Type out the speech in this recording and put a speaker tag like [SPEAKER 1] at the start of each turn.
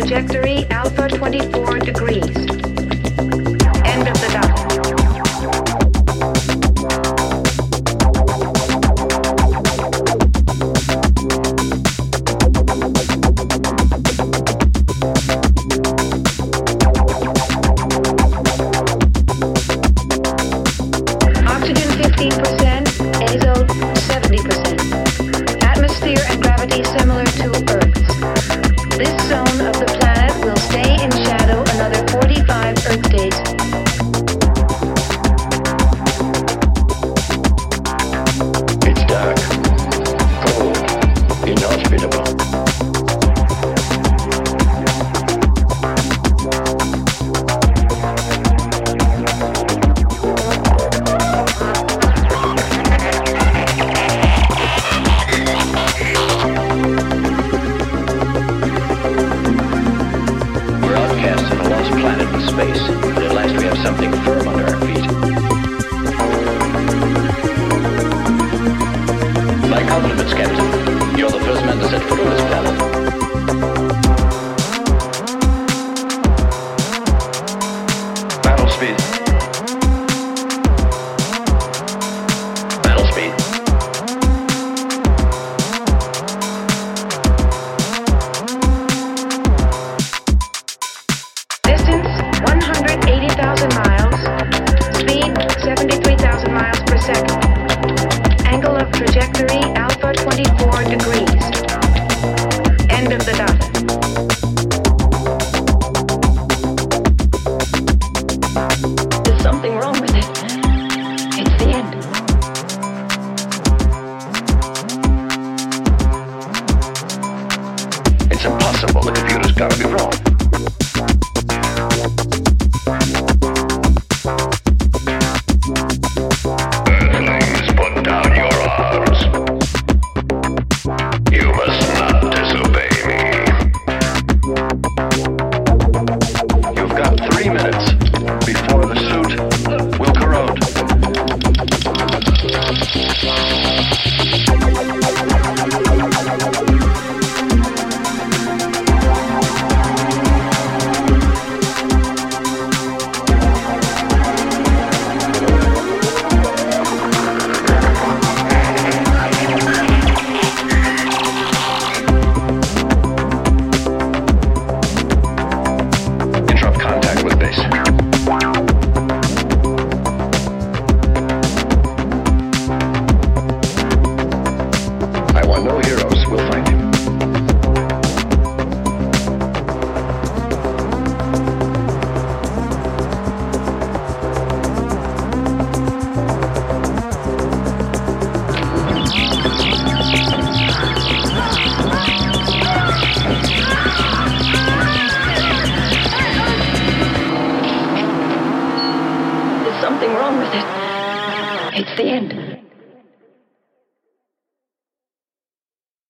[SPEAKER 1] trajectory alpha 24 degrees. End of the dot. Oxygen 15%. second. Angle of trajectory alpha 24 degrees. End of the data.
[SPEAKER 2] There's something wrong with it. It's the end.
[SPEAKER 3] It's impossible. The computer's gotta be wrong.
[SPEAKER 2] something wrong with it. It's the end.